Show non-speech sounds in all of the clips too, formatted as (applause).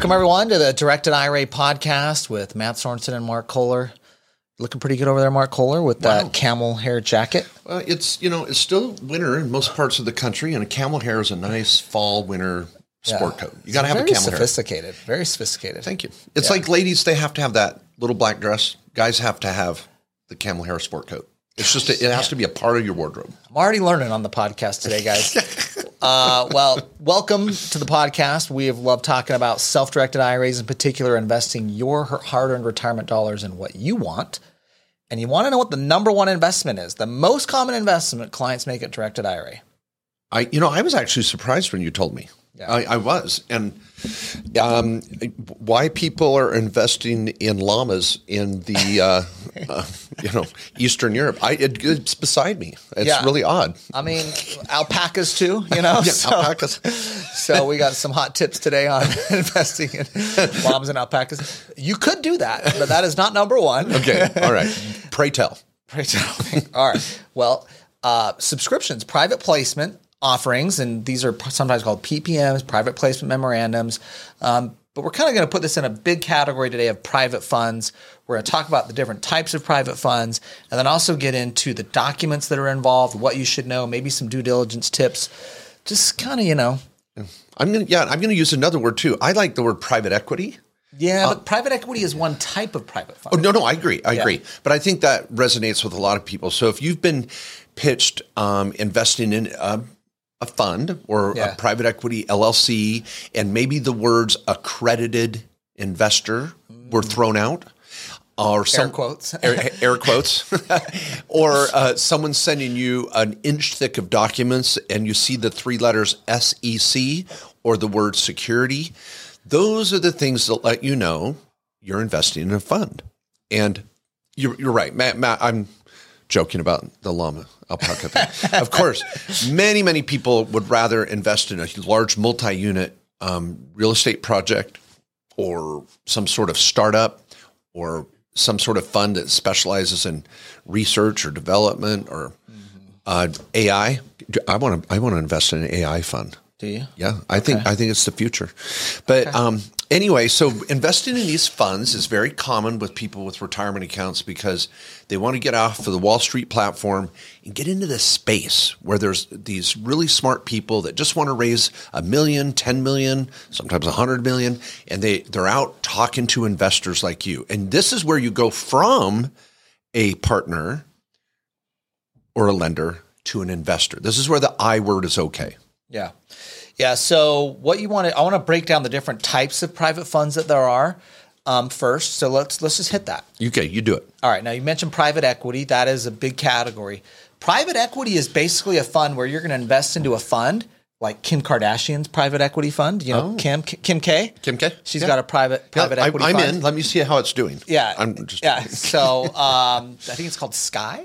Welcome, everyone, to the Directed IRA podcast with Matt Sorensen and Mark Kohler. Looking pretty good over there, Mark Kohler, with that Wow. camel hair jacket. Well, it's you know it's still winter in most parts of the country, and a camel hair is a nice fall winter sport Yeah. coat. You got to have a camel hair. sophisticated. Very sophisticated. Thank you. It's like ladies; they have to have that little black dress. Guys have to have the camel hair sport coat. It's just a, it has to be a part of your wardrobe. I'm already learning on the podcast today, guys. (laughs) uh, well, welcome to the podcast. We have loved talking about self-directed IRAs, in particular, investing your hard-earned retirement dollars in what you want. And you want to know what the number one investment is, the most common investment clients make at directed IRA. I you know I was actually surprised when you told me. Yeah. I, I was, and um, why people are investing in llamas in the uh, uh, (laughs) you know Eastern Europe? I it, it's beside me. It's Yeah. really odd. I mean, alpacas too, you know. (laughs) Yeah, so, alpacas. (laughs) so we got some hot tips today on investing in llamas and alpacas. You could do that, but that is not number one. Okay, all right. Pray tell. Right. All right. Well, uh, subscriptions, private placement offerings, and these are sometimes called PPMs, private placement memorandums. Um, but we're kind of going to put this in a big category today of private funds. We're going to talk about the different types of private funds, and then also get into the documents that are involved, what you should know, maybe some due diligence tips. Just kind of, you know, I'm gonna yeah, I'm gonna use another word too. I like the word private equity. yeah. Uh, but private equity is one type of private fund. Oh no, no, I agree. I agree. But I think that resonates with a lot of people. So if you've been pitched um, investing in a, a fund or Yeah. a private equity LLC, and maybe the words accredited investor were mm. thrown out, or some quotes. (laughs) air, air quotes, (laughs) or uh, someone sending you an inch thick of documents, and you see the three letters SEC or the word security. Those are the things that let you know you're investing in a fund. And you're, you're right, Matt, Matt. I'm joking about the llama alpaca thing. (laughs) of course, many many people would rather invest in a large multi-unit um, real estate project or some sort of startup or some sort of fund that specializes in research or development or uh, AI. I want to I want to invest in an AI fund. Do you? Yeah, I think I think it's the future. But um, anyway, so investing in these funds is very common with people with retirement accounts because they want to get off of the Wall Street platform and get into this space where there's these really smart people that just want to raise a million, 10 million, sometimes a hundred million, and they they're out talking to investors like you. And this is where you go from a partner or a lender to an investor. This is where the I word is okay. Yeah. Yeah. So what you want to, I want to break down the different types of private funds that there are um, first. So let's, let's just hit that. Okay, you do it. All right. Now you mentioned private equity. That is a big category. Private equity is basically a fund where you're going to invest into a fund like Kim Kardashian's private equity fund. You know, Kim, Kim K. Kim K? She's Yeah. got a private, private I, equity I'm fund. in. Let me see how it's doing. Yeah. I'm just yeah. So (laughs) um, I think it's called Sky.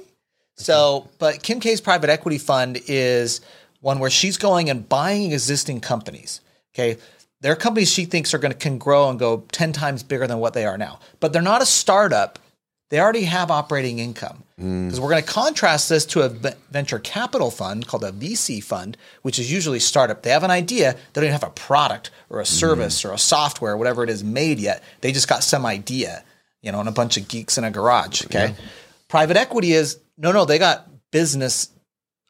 So, but Kim K's private equity fund is one where she's going and buying existing companies. Okay. They're companies she thinks are going to can grow and go 10 times bigger than what they are now. But they're not a startup. They already have operating income. Mm. Because we're going to contrast this to a venture capital fund called a VC fund, which is usually startup. They have an idea, they don't even have a product or a mm. service or a software, or whatever it is made yet. They just got some idea, you know, and a bunch of geeks in a garage. Okay. Private equity is no, no, they got business,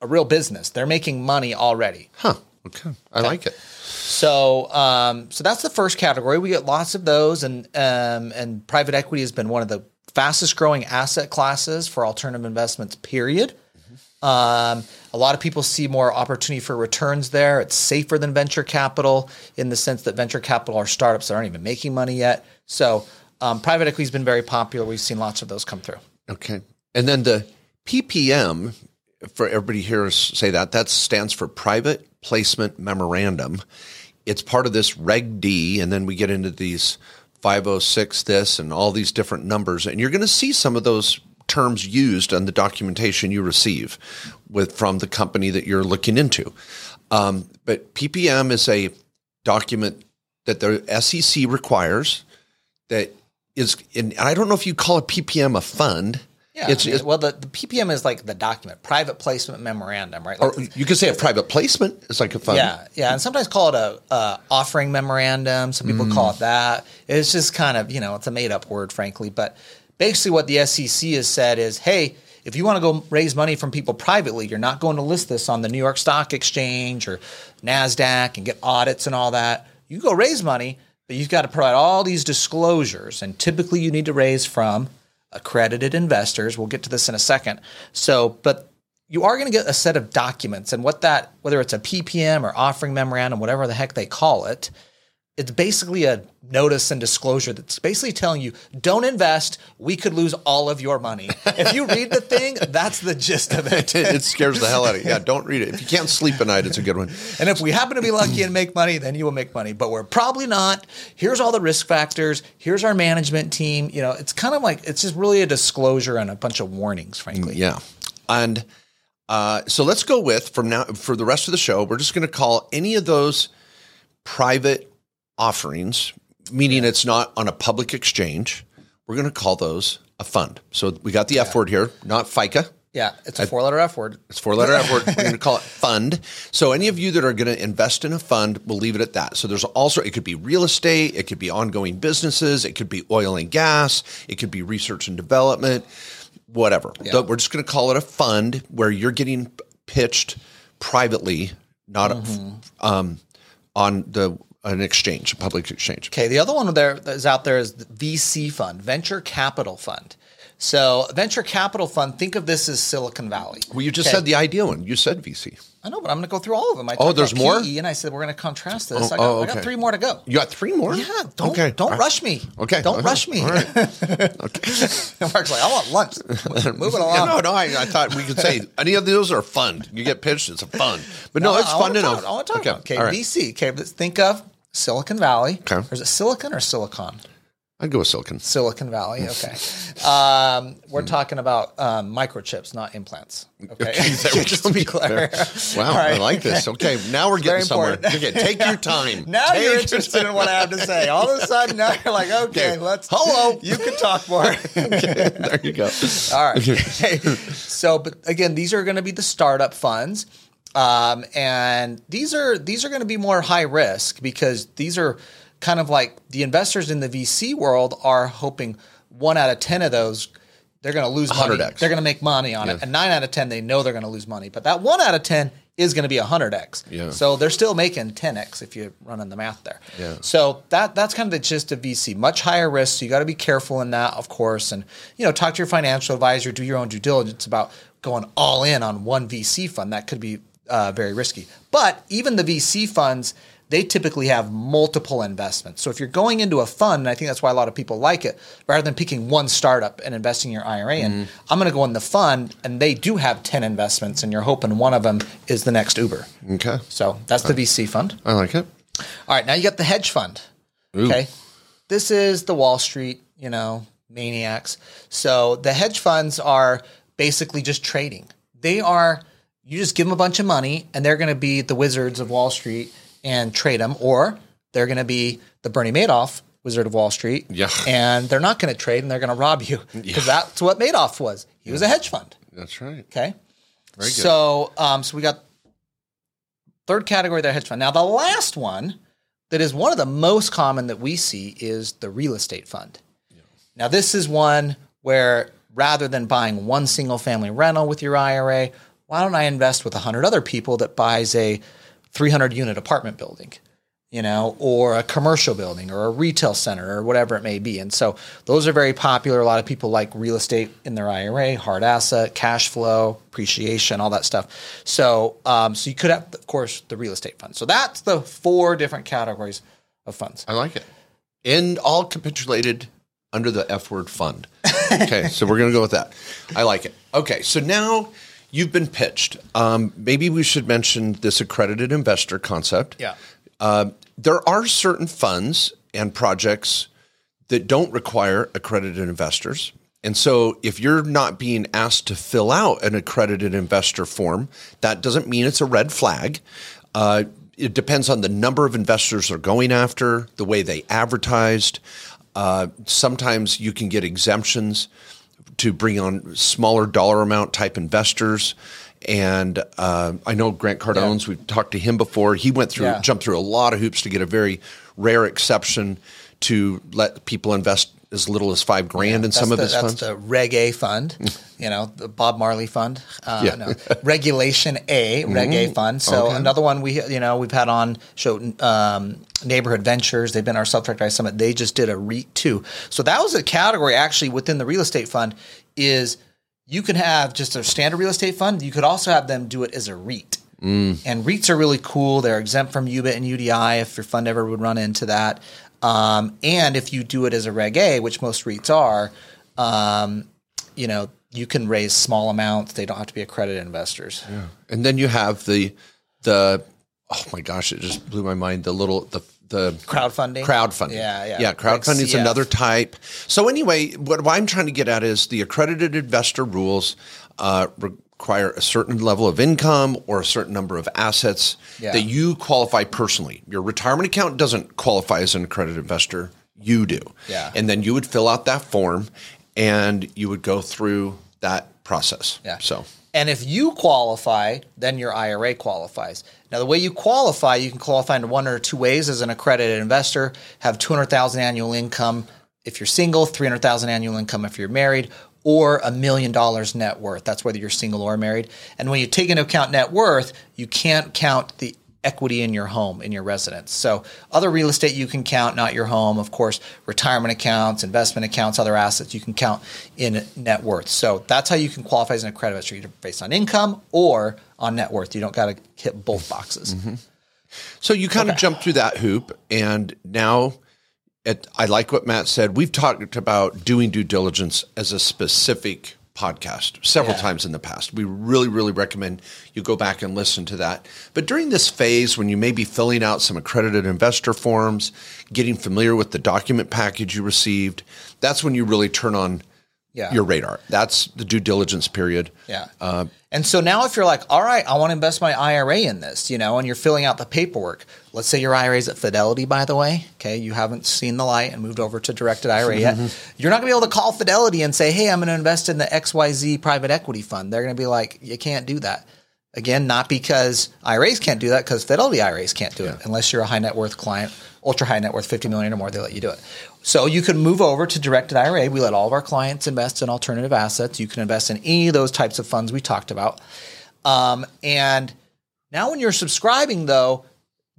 a real business. They're making money already. Huh. Okay. I like it. So, um, so that's the first category. We get lots of those, and um, and private equity has been one of the fastest growing asset classes for alternative investments. Period. Um, a lot of people see more opportunity for returns there. It's safer than venture capital in the sense that venture capital are startups that aren't even making money yet. So, um, private equity has been very popular. We've seen lots of those come through. Okay. And then the PPM, for everybody here say that, that stands for Private Placement Memorandum. It's part of this Reg D, and then we get into these 506 this and all these different numbers. And you're going to see some of those terms used on the documentation you receive with from the company that you're looking into. Um, but PPM is a document that the SEC requires that is, and I don't know if you call a PPM a fund, Yeah, It's, I mean, it's well, the, the PPM is like the document, private placement memorandum, right? or you could say a private placement. It's like a fund. yeah, yeah, and sometimes call it a, a offering memorandum. Some people call Mm. it that. It's just kind of you know it's a made up word, frankly. But basically, what the SEC has said is, hey, if you want to go raise money from people privately, you're not going to list this on the New York Stock Exchange or Nasdaq and get audits and all that. You go raise money, but you've got to provide all these disclosures, and typically you need to raise from accredited investors. We'll get to this in a second. So, but you are going to get a set of documents, and what that, whether it's a PPM or offering memorandum, whatever the heck they call it, it's basically a notice and disclosure that's basically telling you don't invest. We could lose all of your money. If you read the thing, that's the gist of it. (laughs) it scares the hell out of you. Yeah, don't read it. If you can't sleep at night, it's a good one. And if we happen to be lucky and make money, then you will make money. But we're probably not. Here's all the risk factors. Here's our management team. You know, it's kind of like it's just really a disclosure and a bunch of warnings, frankly. Yeah. And uh, so let's go with from now for the rest of the show, we're just going to call any of those private offerings, meaning it's not on a public exchange, we're going to call those a fund. So we got the F word here, not FICA. Yeah, it's a four-letter F word. It's four letter F word. (laughs) We're going to call it fund. So any of you that are going to invest in a fund, we'll leave it at that. So there's also it could be real estate, it could be ongoing businesses, it could be oil and gas, it could be research and development, whatever. But We're just going to call it a fund where you're getting pitched privately, not um, on the an exchange, a public exchange. Okay, the other one there that is out there is the VC fund, venture capital fund. So, venture capital fund, think of this as Silicon Valley. Well, you just Okay. said the ideal one. You said VC. I know, but I'm going to go through all of them. I Oh, there's more? PE, and I said we're going to contrast this. I, got, oh, I got three more to go. You got three more? Yeah, don't Okay. don't right. rush me. Okay. don't Uh-huh. rush me. All right. (laughs) okay. Mark's like, I want lunch. (laughs) Moving along. Yeah, no, no. I, I thought we could say any of those are fun. You get pitched, it's a fun. But no, it's I fun wanna know. I want to talk okay. about okay, right. VC. Okay, let's think of Silicon Valley. Okay. Or is it Silicon or Silicon? I'd go with Silicon. Silicon Valley. (laughs) Okay. Um, we're talking about um, microchips, not implants. Okay. (laughs) we Just to be clear. Wow, All I like this. Okay, now we're getting somewhere. Okay, take your time. (laughs) Now Take you're your interested in what I have to say. All of a sudden, now you're like, okay, Okay. let's. Hello. You can talk more. Okay, there you go. All right. Okay. so, but again, these are going to be the startup funds, um, and these are these are going to be more high risk because these are kind of like the investors in the VC world are hoping one out of ten of those they're going to lose money. 100x. They're going to make money on it, and nine out of ten they know they're going to lose money. But that one out of ten is going to be hundred x. Yeah. So they're still making ten x if you're running the math there. Yeah. So that that's kind of the gist of VC. Much higher risk. So you got to be careful in that, of course, and you know, talk to your financial advisor, do your own due diligence about going all in on one VC fund. That could be uh, very risky. But even the VC funds, they typically have multiple investments. So if you're going into a fund, and I think that's why a lot of people like it, rather than picking one startup and investing your IRA in, I'm going to go in the fund, and they do have ten investments, and you're hoping one of them is the next Uber. Okay, So that's the VC fund. I like it. All right, now you got the hedge fund. Okay. This is the Wall Street, you know, maniacs. So the hedge funds are basically just trading. They are, you just give them a bunch of money and they're going to be the wizards of Wall Street and trade them, or they're going to be the Bernie Madoff wizard of Wall Street. Yeah. And they're not going to trade and they're going to rob you because that's what Madoff was. He was a hedge fund. That's right. Okay. Very good. So, um, so we got third category there, hedge fund. Now, the last one that is one of the most common that we see is the real estate fund. Now, this is one where rather than buying one single family rental with your IRA, why don't I invest with 100 other people that buys a 300 unit apartment building? You know, or a commercial building or a retail center or whatever it may be. And so those are very popular. A lot of people like real estate in their IRA, hard asset, cash flow, appreciation, all that stuff. So, um, so you could have, of course, the real estate fund. So that's the four different categories of funds. I like it. And all capitulated under the F word fund. Okay, so we're to go with that. I like it. Okay, so now you've been pitched. Um, maybe we should mention this accredited investor concept. Yeah. Uh, there are certain funds and projects that don't require accredited investors. And so if you're not being asked to fill out an accredited investor form, that doesn't mean it's a red flag. Uh, it depends on the number of investors they're going after, the way they advertised. Uh, sometimes you can get exemptions to bring on smaller dollar amount type investors. And uh, I know Grant Cardone's. Yeah. We've talked to him before. He went through, Yeah. jumped through a lot of hoops to get a very rare exception to let people invest as little as five grand in some of the, his that's funds. the Reg A fund, (laughs) you know, the Bob Marley fund. Uh, Yeah. Mm-hmm. no, Regulation A, Reg A fund. So Okay. another one we, you know, we've had on show um, Neighborhood Ventures. They've been our self-directed summit. They just did a REIT too. So that was a category actually within the real estate fund. Is you can have just a standard real estate fund. You could also have them do it as a REIT. Mm. And REITs are really cool. They're exempt from UBIT and UDI if your fund ever would run into that. Um, and if you do it as a Reg A, which most REITs are, um, you know, you can raise small amounts. They don't have to be accredited investors. And then you have the the oh my gosh, it just blew my mind. The little the the Crowdfunding. crowdfunding. Yeah, yeah. Yeah, crowdfunding is CF. another type. So anyway, what I'm trying to get at is the accredited investor rules uh, require a certain level of income or a certain number of assets Yeah. that you qualify personally. Your retirement account doesn't qualify as an accredited investor. You do. Yeah. And then you would fill out that form and you would go through that process. Yeah. So And if you qualify, then your IRA qualifies. Now, the way you qualify, you can qualify in one or two ways as an accredited investor, have 200,000 annual income if you're single, 300,000 annual income if you're married, or a million dollars net worth. That's whether you're single or married. And when you take into account net worth, you can't count the equity in your home, in your residence. So other real estate you can count, not your home. Of course, retirement accounts, investment accounts, other assets you can count in net worth. So that's how you can qualify as an accredited investor, either based on income or on net worth. You don't got to hit both boxes. Mm-hmm. So you kind of jump through that hoop, and now it, I like what Matt said. We've talked about doing due diligence as a specific podcast several Yeah. times in the past. We really, really recommend you go back and listen to that. But during this phase, when you may be filling out some accredited investor forms, getting familiar with the document package you received, that's when you really turn on Yeah. your radar. That's the due diligence period. Yeah. Uh, and so now if you're like, all right, I want to invest my IRA in this, you know, and you're filling out the paperwork. Let's say your IRA is at Fidelity, by the way. Okay. You haven't seen the light and moved over to directed IRA yet. You're not going to be able to call Fidelity and say, hey, I'm going to invest in the XYZ private equity fund. They're going to be like, you can't do that. Again, not because IRAs can't do that, because Fidelity IRAs can't do it unless you're a high net worth client, ultra high net worth, 50 million or more, they let you do it. So you can move over to directed IRA. We let all of our clients invest in alternative assets. You can invest in any of those types of funds we talked about. Um, and now when you're subscribing, though,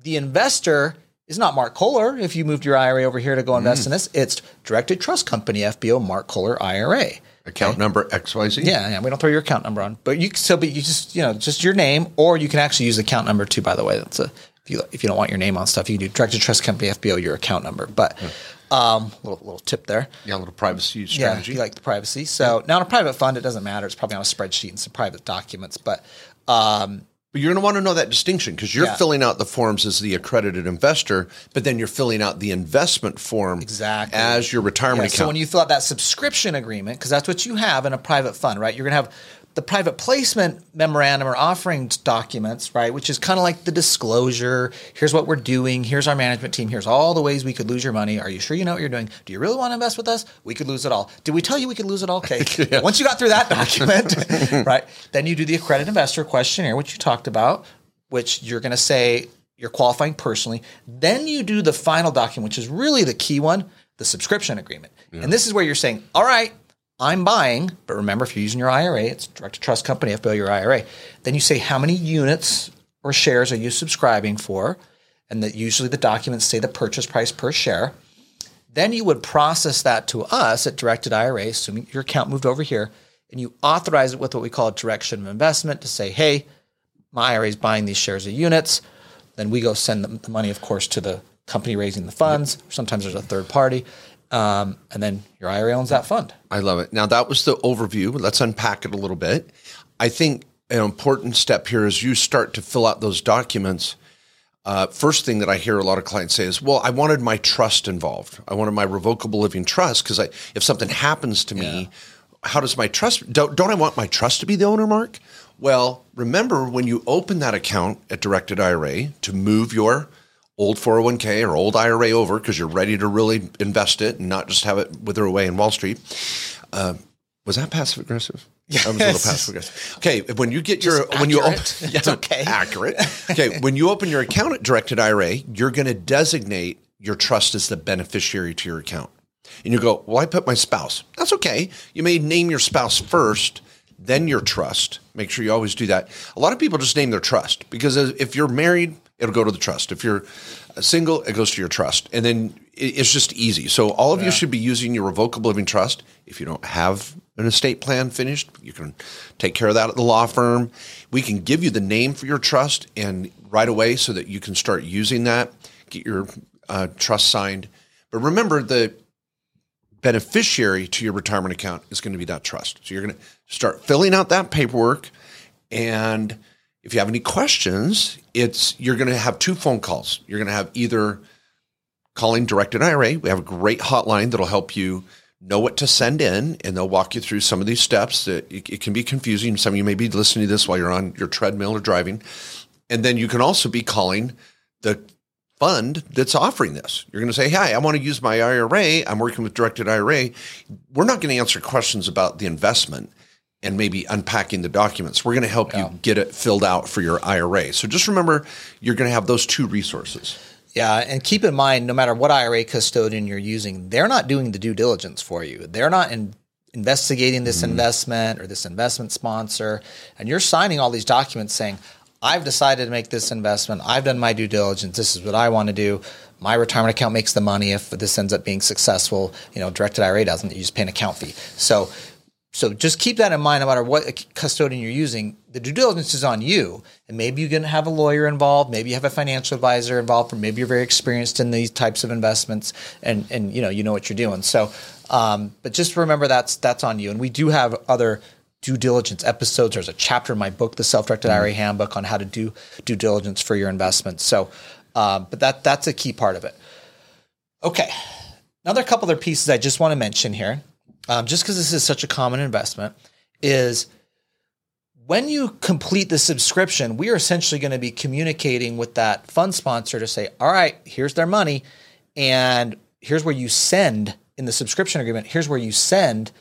the investor is not Mark Kohler. If you moved your IRA over here to go invest in this, it's Directed Trust Company, FBO, Mark Kohler IRA. account number XYZ. Yeah, yeah, we don't throw your account number on, but you can still be you just you know just your name, or you can actually use the account number too. By the way, that's a if you if you don't want your name on stuff, you can do Directed Trust Company FBO your account number. But um, little little tip there. Yeah, a little privacy Yeah, strategy. if you like the privacy. So now in a private fund, it doesn't matter. It's probably on a spreadsheet and some private documents, but um, But you're going to want to know that distinction because you're Yeah. filling out the forms as the accredited investor, but then you're filling out the investment form Exactly. as your retirement Yeah, account. So when you fill out that subscription agreement, because that's what you have in a private fund, right? You're going to have the private placement memorandum or offering documents, right? Which is kind of like the disclosure. Here's what we're doing. Here's our management team. Here's all the ways we could lose your money. Are you sure you know what you're doing? Do you really want to invest with us? We could lose it all. Did we tell you we could lose it all? Okay. (laughs) Once you got through that document, (laughs) right? Then you do the accredited investor questionnaire, which you talked about, which you're going to say you're qualifying personally. Then you do the final document, which is really the key one, the subscription agreement. And this is where you're saying, all right, I'm buying, but remember, if you're using your IRA, it's Directed Trust Company, FBO your IRA. Then you say how many units or shares are you subscribing for, and that usually the documents say the purchase price per share. Then you would process that to us at Directed IRA, assuming your account moved over here, and you authorize it with what we call a direction of investment to say, hey, my IRA is buying these shares of units. Then we go send the, the money, of course, to the company raising the funds. Sometimes there's a third party. Um, and then your IRA owns that fund. I love it. Now that was the overview. Let's unpack it a little bit. I think an important step here is you start to fill out those documents. Uh, first thing that I hear a lot of clients say is, "Well, I wanted my trust involved. I wanted my revocable living trust because if something happens to me, how does my trust? Don't, don't I want my trust to be the owner, Mark? Well, remember when you open that account at Directed IRA to move your old 401k or old IRA over because you're ready to really invest it and not just have it wither away in Wall Street. Uh, Was that passive aggressive? Yeah, I was a little passive aggressive. Okay, when you get your when you open, (laughs) yeah, It's okay. (laughs) accurate. Okay, when you open your account at Directed IRA, you're going to designate your trust as the beneficiary to your account, and you go, "Well, I put my spouse." That's okay. You may name your spouse first, then your trust. Make sure you always do that. A lot of people just name their trust because if you're married, it'll go to the trust. If you're single, it goes to your trust, and then it's just easy. So all of you should be using your revocable living trust. If you don't have an estate plan finished, you can take care of that at the law firm. We can give you the name for your trust and right away so that you can start using that. Get your uh, trust signed. But remember, the beneficiary to your retirement account is going to be that trust. So you're going to start filling out that paperwork and if you have any questions, it's you're going to have two phone calls. You're going to have either calling Directed IRA. We have a great hotline that'll help you know what to send in, and they'll walk you through some of these steps. That it, it can be confusing. Some of you may be listening to this while you're on your treadmill or driving, and then you can also be calling the fund that's offering this. You're going to say, "Hi, I want to use my IRA. I'm working with Directed IRA." We're not going to answer questions about the investment and maybe unpacking the documents. We're going to help you get it filled out for your IRA. So just remember, you're going to have those two resources. Yeah, and keep in mind, no matter what IRA custodian you're using, they're not doing the due diligence for you. They're not in, investigating this mm-hmm. investment or this investment sponsor, and you're signing all these documents saying, "I've decided to make this investment. I've done my due diligence. This is what I want to do. My retirement account makes the money if this ends up being successful. You know, directed IRA doesn't. You just pay an account fee. So." So just keep that in mind no matter what custodian you're using. The due diligence is on you. And maybe you're going to have a lawyer involved. Maybe you have a financial advisor involved. Or maybe you're very experienced in these types of investments and, and you know, you know what you're doing. So, um, but just remember that's, that's on you. And we do have other due diligence episodes. There's a chapter in my book, The Self-Directed IRA Handbook on how to do due diligence for your investments. So, um, but that, that's a key part of it. Okay. Another couple other pieces I just want to mention here um, just because this is such a common investment, is when you complete the subscription, we are essentially going to be communicating with that fund sponsor to say, all right, here's their money, and here's where you send in the subscription agreement. Here's where you send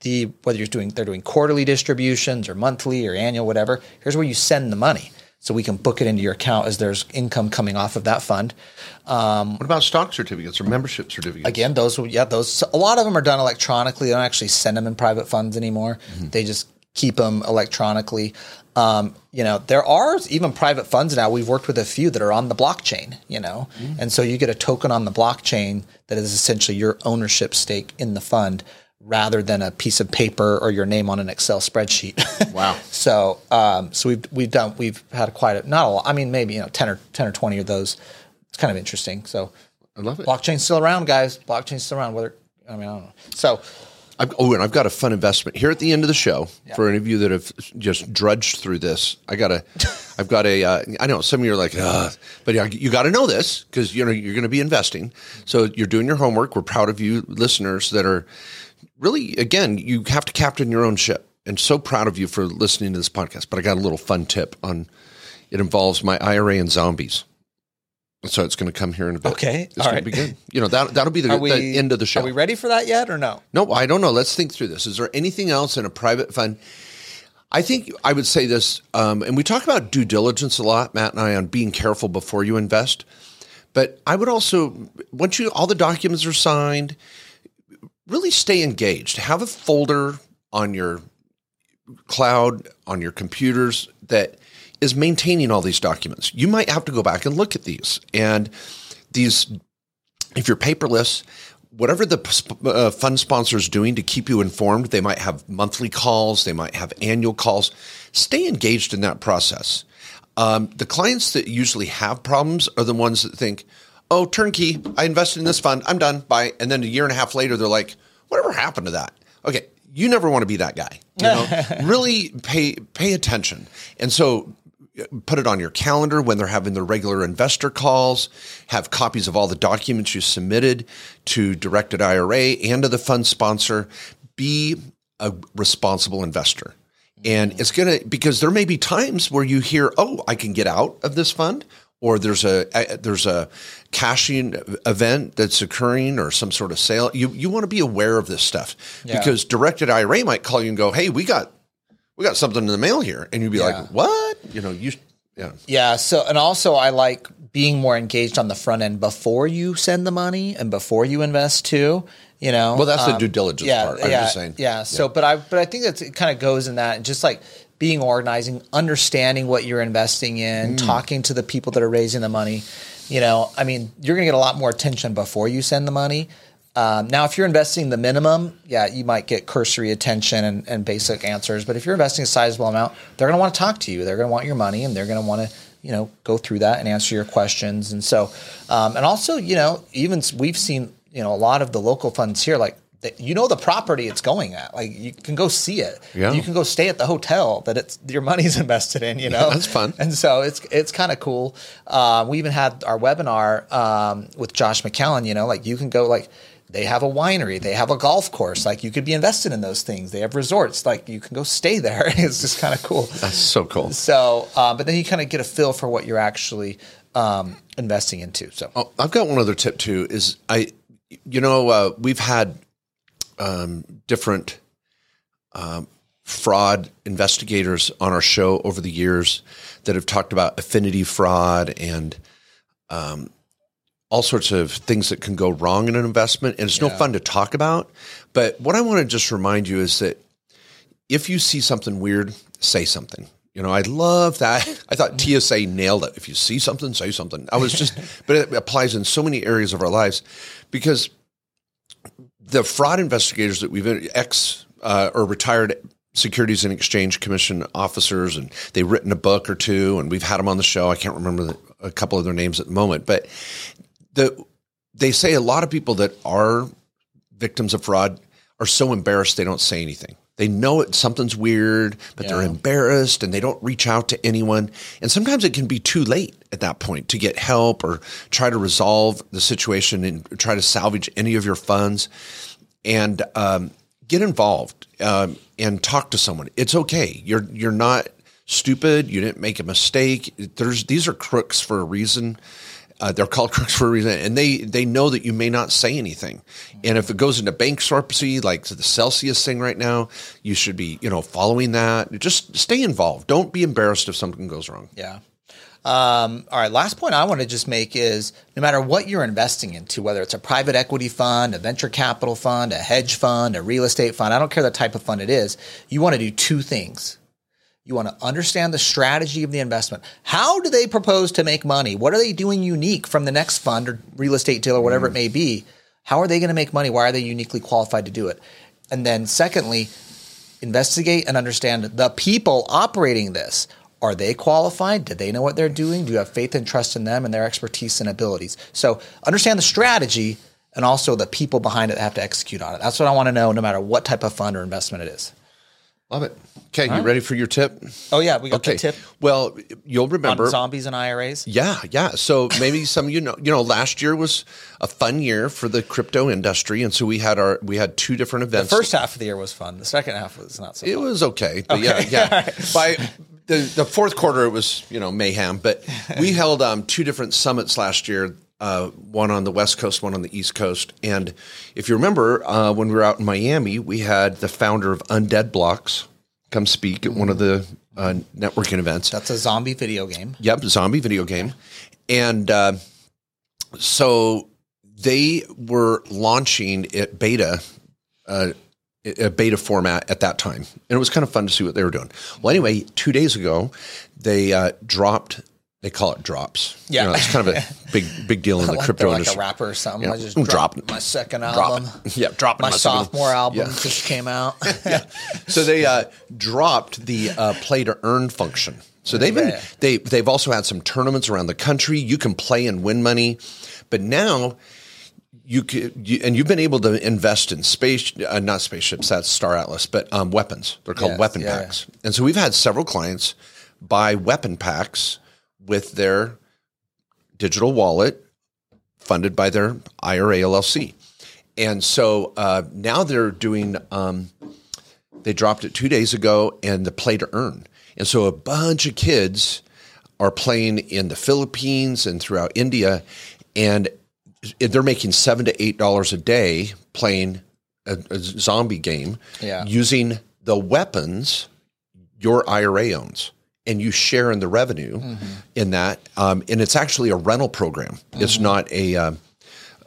the whether you're doing they're doing quarterly distributions or monthly or annual, whatever. Here's where you send the money. So we can book it into your account as there's income coming off of that fund. Um, what about stock certificates or membership certificates? Again, those yeah, those a lot of them are done electronically. They don't actually send them in private funds anymore. Mm-hmm. They just keep them electronically. Um, you know, there are even private funds now. We've worked with a few that are on the blockchain. You know, mm. and so you get a token on the blockchain that is essentially your ownership stake in the fund, rather than a piece of paper or your name on an Excel spreadsheet. (laughs) Wow. so, um, so we've we've done we've had quite a not a lot. I mean, maybe you know ten or ten or twenty of those. It's kind of interesting. So. I love it. Blockchain's still around, guys. Blockchain's still around. Whether I mean, I don't know. So, I've, oh, and I've got a fun investment here at the end of the show for any of you that have just drudged through this. I got a, (laughs) I've got a. Uh, I know some of you are like, Ugh, but yeah, you got to know this because you know you're going to be investing. So you're doing your homework. We're proud of you, listeners that are really again. You have to captain your own ship, and so proud of you for listening to this podcast. But I got a little fun tip on. It involves my IRA and zombies. So it's going to come here in a bit. Okay, it's all going right. to begin. You know that that'll be the, we the end of the show. Are we ready for that yet, or no? No, I don't know. Let's think through this. Is there anything else in a private fund? I think I would say this, um, and we talk about due diligence a lot, Matt and I, on being careful before you invest. But I would also, once you all the documents are signed, really stay engaged. Have a folder on your cloud, on your computers that is maintaining all these documents. You might have to go back and look at these. And these, if you're paperless, whatever the uh, fund sponsor is doing to keep you informed, they might have monthly calls, they might have annual calls. Stay engaged in that process. Um, the clients that usually have problems are the ones that think, oh, turnkey, I invested in this fund, I'm done, bye. And then a year and a half later, they're like, whatever happened to that? Okay, you never want to be that guy. You know, (laughs) really pay pay attention. And so put it on your calendar when they're having their regular investor calls, have copies of all the documents you submitted to directed IRA and to the fund sponsor. Be a responsible investor. And it's going to, because there may be times where you hear, oh, I can get out of this fund, or there's a, a there's a cashing event that's occurring or some sort of sale. You you want to be aware of this stuff Yeah. because directed IRA might call you and go, "Hey, we got we got something in the mail here," and you'd be Yeah. like, "What?" You know, you yeah. Yeah. So, and also I like being more engaged on the front end before you send the money and before you invest too. You know, Well, that's the um, due diligence yeah, part. I'm yeah, just saying. Yeah. So, but I, but I think that's it. Kind of goes in that, just like being organizing, understanding what you're investing in, Mm. talking to the people that are raising the money. You know, I mean, you're going to get a lot more attention before you send the money. Um, now, if you're investing the minimum, yeah, you might get cursory attention and, and basic answers. But if you're investing a sizable amount, they're going to want to talk to you. They're going to want your money, and they're going to want to, you know, go through that and answer your questions. And so, um, and also, you know, even we've seen, you know, a lot of the local funds here, like that- you know the property it's going at. Like you can go see it. Yeah. You can go stay at the hotel that it's your money's (laughs) invested in. You know, that's fun. And so it's it's kind of cool. Uh, we even had our webinar um, with Josh McCallan. You know, like you can go like. They have a winery. They have a golf course. Like you could be invested in those things. They have resorts. Like you can go stay there. (laughs) It's just kind of cool. That's so cool. So, uh, but then you kind of get a feel for what you're actually um, investing into. So, Oh, I've got one other tip too. Is I, you know, uh, we've had um, different um, fraud investigators on our show over the years that have talked about affinity fraud and um, all sorts of things that can go wrong in an investment. And it's no fun to talk about. But what I want to just remind you is that if you see something weird, say something. You know, I love that. I thought TSA nailed it. If you see something, say something. I was just, but it applies in so many areas of our lives because the fraud investigators that we've ex uh, or retired Securities and Exchange Commission officers, and they've written a book or two, and we've had them on the show. I can't remember the, a couple of their names at the moment, but the they say a lot of people that are victims of fraud are so embarrassed they don't say anything. They know it something's weird, but they're embarrassed and they don't reach out to anyone. And sometimes it can be too late at that point to get help or try to resolve the situation and try to salvage any of your funds. And um, get involved um, and talk to someone. It's okay. You're you're not stupid. You didn't make a mistake. There's these are crooks for a reason. Uh, they're called crooks for a reason, and they they know that you may not say anything. And if it goes into bankruptcy, like the Celsius thing right now, you should be you know following that. Just stay involved. Don't be embarrassed if something goes wrong. yeah. Um, all right. Last point I want to just make is no matter what you're investing into, whether it's a private equity fund, a venture capital fund, a hedge fund, a real estate fund, I don't care the type of fund it is, you want to do two things. You want to understand the strategy of the investment. How do they propose to make money? What are they doing unique from the next fund or real estate deal or whatever it mm. may be? How are they going to make money? Why are they uniquely qualified to do it? And then, secondly, investigate and understand the people operating this. Are they qualified? Do they know what they're doing? Do you have faith and trust in them and their expertise and abilities? So understand the strategy and also the people behind it that have to execute on it. That's what I want to know no matter what type of fund or investment it is. Love it. Okay, you ready for your tip? Oh yeah, we got Okay. the tip Well, you'll on remember zombies and IRAs. Yeah, yeah. So maybe some of you know, you know, last year was a fun year for the crypto industry, and so we had our we had two different events. The First half of the year was fun. The second half was not so it fun. was okay, but yeah, yeah. (laughs) By the the fourth quarter, it was you know mayhem. But we (laughs) held um, two different summits last year. Uh, one on the west coast, one on the east coast. And if you remember, uh, when we were out in Miami, we had the founder of Undead Blocks come speak at one of the uh, networking events. That's a zombie video game. Yep, zombie video game. And uh, so they were launching it beta, uh, a beta format at that time. And it was kind of fun to see what they were doing. Well, anyway, two days ago, they uh, dropped, they call it drops. Yeah. You know, it's kind of a (laughs) big, big deal in the like crypto like industry. a rapper or something. Yeah. I just Drop dropped my second album. it. (laughs) Yeah, dropping My my sophomore album Yeah. just came out. (laughs) yeah. so they uh, dropped the uh, play to earn function. So they've been Yeah. they they've also had some tournaments around the country. You can play and win money, but now you could you, and you've been able to invest in space uh, not spaceships that's Star Atlas, but um, weapons. They're called Yes, weapon packs. And so we've had several clients buy weapon packs with their digital wallet funded by their IRA LLC. And so uh, now they're doing, um, they dropped it two days ago and the play to earn. And so a bunch of kids are playing in the Philippines and throughout India, and they're making seven to eight dollars a day playing a, a zombie game Yeah. using the weapons your IRA owns. And you share in the revenue in that, um, and it's actually a rental program. It's not a um,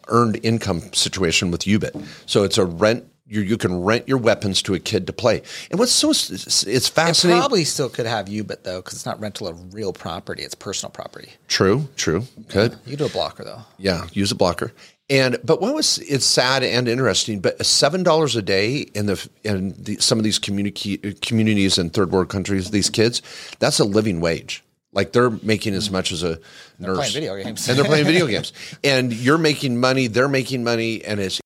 earned income situation with Ubit. So it's a rent. You, you can rent your weapons to a kid to play. And what's so it's It fascinating. probably still could have Ubit though, because it's not rental of real property; it's personal property. true, true, good. You do a blocker though. Yeah, use a blocker. And but what was it's sad and interesting. But seven dollars a day in the in the, some of these community communities in third world countries, these kids, that's a living wage. Like they're making as much as a nurse, playing video games. and they're playing video games, and you're making money, they're making money, and it's